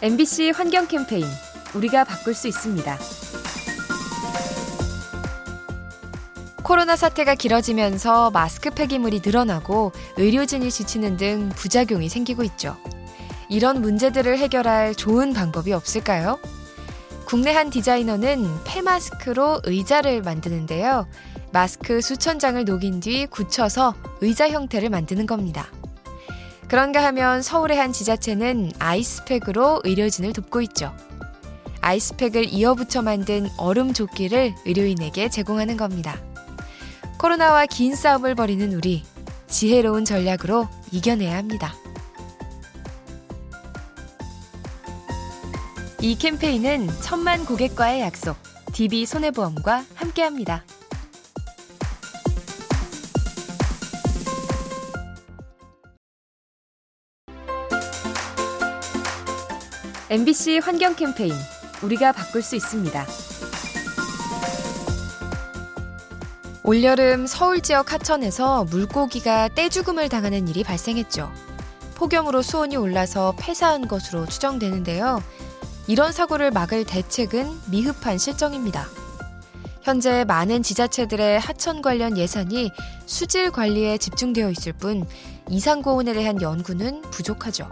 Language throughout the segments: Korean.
MBC 환경 캠페인 우리가 바꿀 수 있습니다. 코로나 사태가 길어지면서 마스크 폐기물이 늘어나고 의료진이 지치는 등 부작용이 생기고 있죠. 이런 문제들을 해결할 좋은 방법이 없을까요? 국내 한 디자이너는 폐마스크로 의자를 만드는데요. 마스크 수천 장을 녹인 뒤 굳혀서 의자 형태를 만드는 겁니다. 그런가 하면 서울의 한 지자체는 아이스팩으로 의료진을 돕고 있죠. 아이스팩을 이어붙여 만든 얼음 조끼를 의료인에게 제공하는 겁니다. 코로나와 긴 싸움을 벌이는 우리, 지혜로운 전략으로 이겨내야 합니다. 이 캠페인은 천만 고객과의 약속, DB 손해보험과 함께합니다. MBC 환경 캠페인 우리가 바꿀 수 있습니다. 올여름 서울 지역 하천에서 물고기가 떼죽음을 당하는 일이 발생했죠. 폭염으로 수온이 올라서 폐사한 것으로 추정되는데요. 이런 사고를 막을 대책은 미흡한 실정입니다. 현재 많은 지자체들의 하천 관련 예산이 수질 관리에 집중되어 있을 뿐 이상 고온에 대한 연구는 부족하죠.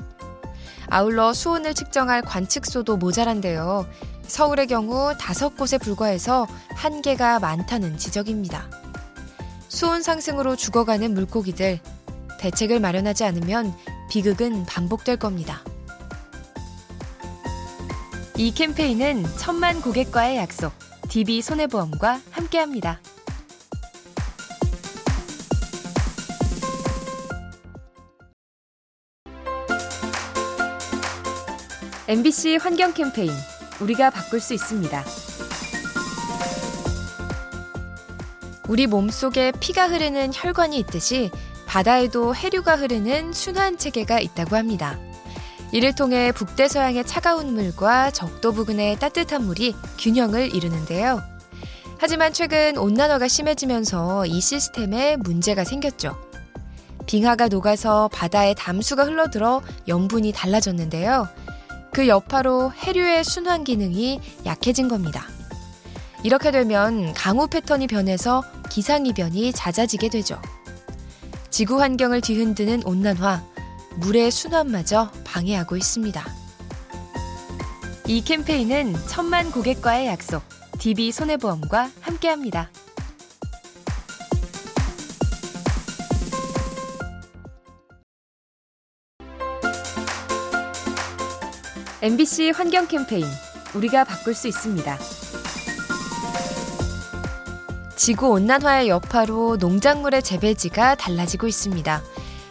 아울러 수온을 측정할 관측소도 모자란데요. 서울의 경우 다섯 곳에 불과해서 한계가 많다는 지적입니다. 수온 상승으로 죽어가는 물고기들, 대책을 마련하지 않으면 비극은 반복될 겁니다. 이 캠페인은 천만 고객과의 약속, DB 손해보험과 함께합니다. MBC 환경 캠페인 우리가 바꿀 수 있습니다. 우리 몸속에 피가 흐르는 혈관이 있듯이 바다에도 해류가 흐르는 순환 체계가 있다고 합니다. 이를 통해 북대서양의 차가운 물과 적도 부근의 따뜻한 물이 균형을 이루는데요. 하지만 최근 온난화가 심해지면서 이 시스템에 문제가 생겼죠. 빙하가 녹아서 바다에 담수가 흘러들어 염분이 달라졌는데요. 그 여파로 해류의 순환 기능이 약해진 겁니다. 이렇게 되면 강우 패턴이 변해서 기상이변이 잦아지게 되죠. 지구 환경을 뒤흔드는 온난화, 물의 순환마저 방해하고 있습니다. 이 캠페인은 천만 고객과의 약속, DB 손해보험과 함께합니다. MBC 환경 캠페인 우리가 바꿀 수 있습니다. 지구 온난화의 여파로 농작물의 재배지가 달라지고 있습니다.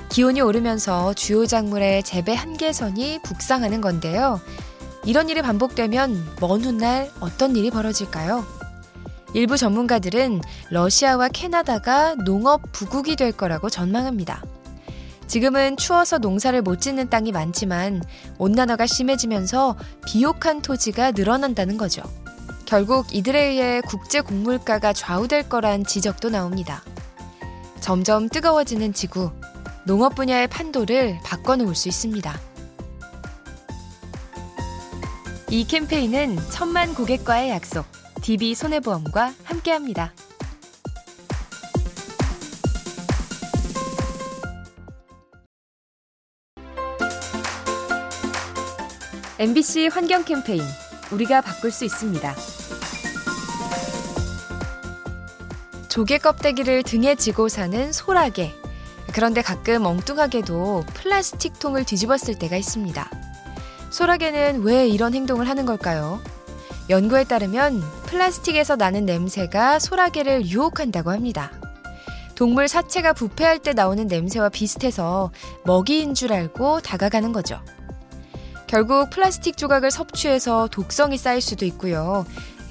기온이 오르면서 주요 작물의 재배 한계선이 북상하는 건데요. 이런 일이 반복되면 먼 훗날 어떤 일이 벌어질까요? 일부 전문가들은 러시아와 캐나다가 농업 부국이 될 거라고 전망합니다. 지금은 추워서 농사를 못 짓는 땅이 많지만 온난화가 심해지면서 비옥한 토지가 늘어난다는 거죠. 결국 이들에 의해 국제 곡물가가 좌우될 거란 지적도 나옵니다. 점점 뜨거워지는 지구, 농업 분야의 판도를 바꿔놓을 수 있습니다. 이 캠페인은 천만 고객과의 약속, DB 손해보험과 함께합니다. MBC 환경 캠페인 우리가 바꿀 수 있습니다. 조개 껍데기를 등에 지고 사는 소라게. 그런데 가끔 엉뚱하게도 플라스틱 통을 뒤집었을 때가 있습니다. 소라게는 왜 이런 행동을 하는 걸까요? 연구에 따르면 플라스틱에서 나는 냄새가 소라게를 유혹한다고 합니다. 동물 사체가 부패할 때 나오는 냄새와 비슷해서 먹이인 줄 알고 다가가는 거죠. 결국 플라스틱 조각을 섭취해서 독성이 쌓일 수도 있고요.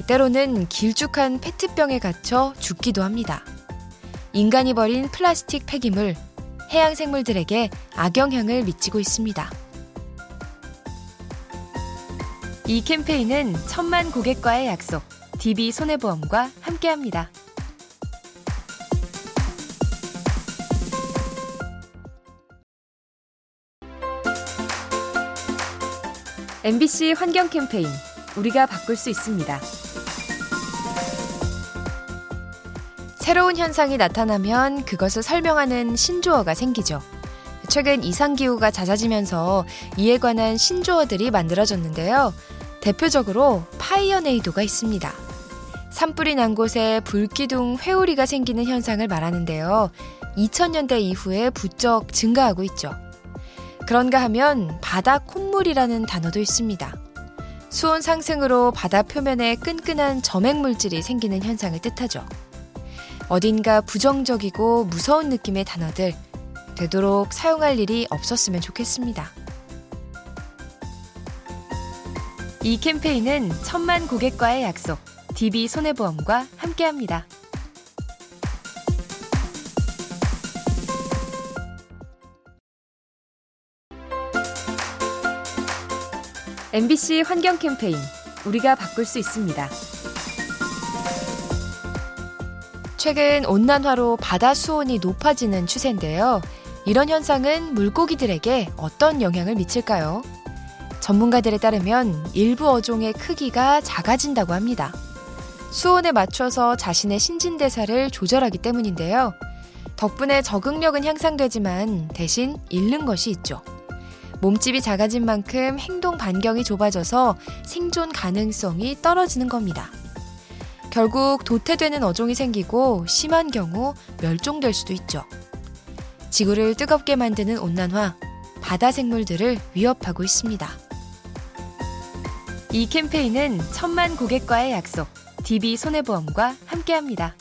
때로는 길쭉한 페트병에 갇혀 죽기도 합니다. 인간이 버린 플라스틱 폐기물, 해양 생물들에게 악영향을 미치고 있습니다. 이 캠페인은 천만 고객과의 약속, DB 손해보험과 함께합니다. MBC 환경 캠페인 우리가 바꿀 수 있습니다. 새로운 현상이 나타나면 그것을 설명하는 신조어가 생기죠. 최근 이상기후가 잦아지면서 이에 관한 신조어들이 만들어졌는데요. 대표적으로 파이어네이도가 있습니다. 산불이 난 곳에 불기둥 회오리가 생기는 현상을 말하는데요. 2000년대 이후에 부쩍 증가하고 있죠. 그런가 하면 바다 콧물이라는 단어도 있습니다. 수온 상승으로 바다 표면에 끈끈한 점액 물질이 생기는 현상을 뜻하죠. 어딘가 부정적이고 무서운 느낌의 단어들 되도록 사용할 일이 없었으면 좋겠습니다. 이 캠페인은 천만 고객과의 약속, DB 손해보험과 함께합니다. MBC 환경 캠페인 우리가 바꿀 수 있습니다. 최근 온난화로 바다 수온이 높아지는 추세인데요. 이런 현상은 물고기들에게 어떤 영향을 미칠까요? 전문가들에 따르면 일부 어종의 크기가 작아진다고 합니다. 수온에 맞춰서 자신의 신진대사를 조절하기 때문인데요. 덕분에 적응력은 향상되지만 대신 잃는 것이 있죠. 몸집이 작아진 만큼 행동 반경이 좁아져서 생존 가능성이 떨어지는 겁니다. 결국 도태되는 어종이 생기고 심한 경우 멸종될 수도 있죠. 지구를 뜨겁게 만드는 온난화, 바다 생물들을 위협하고 있습니다. 이 캠페인은 천만 고객과의 약속, DB 손해보험과 함께합니다.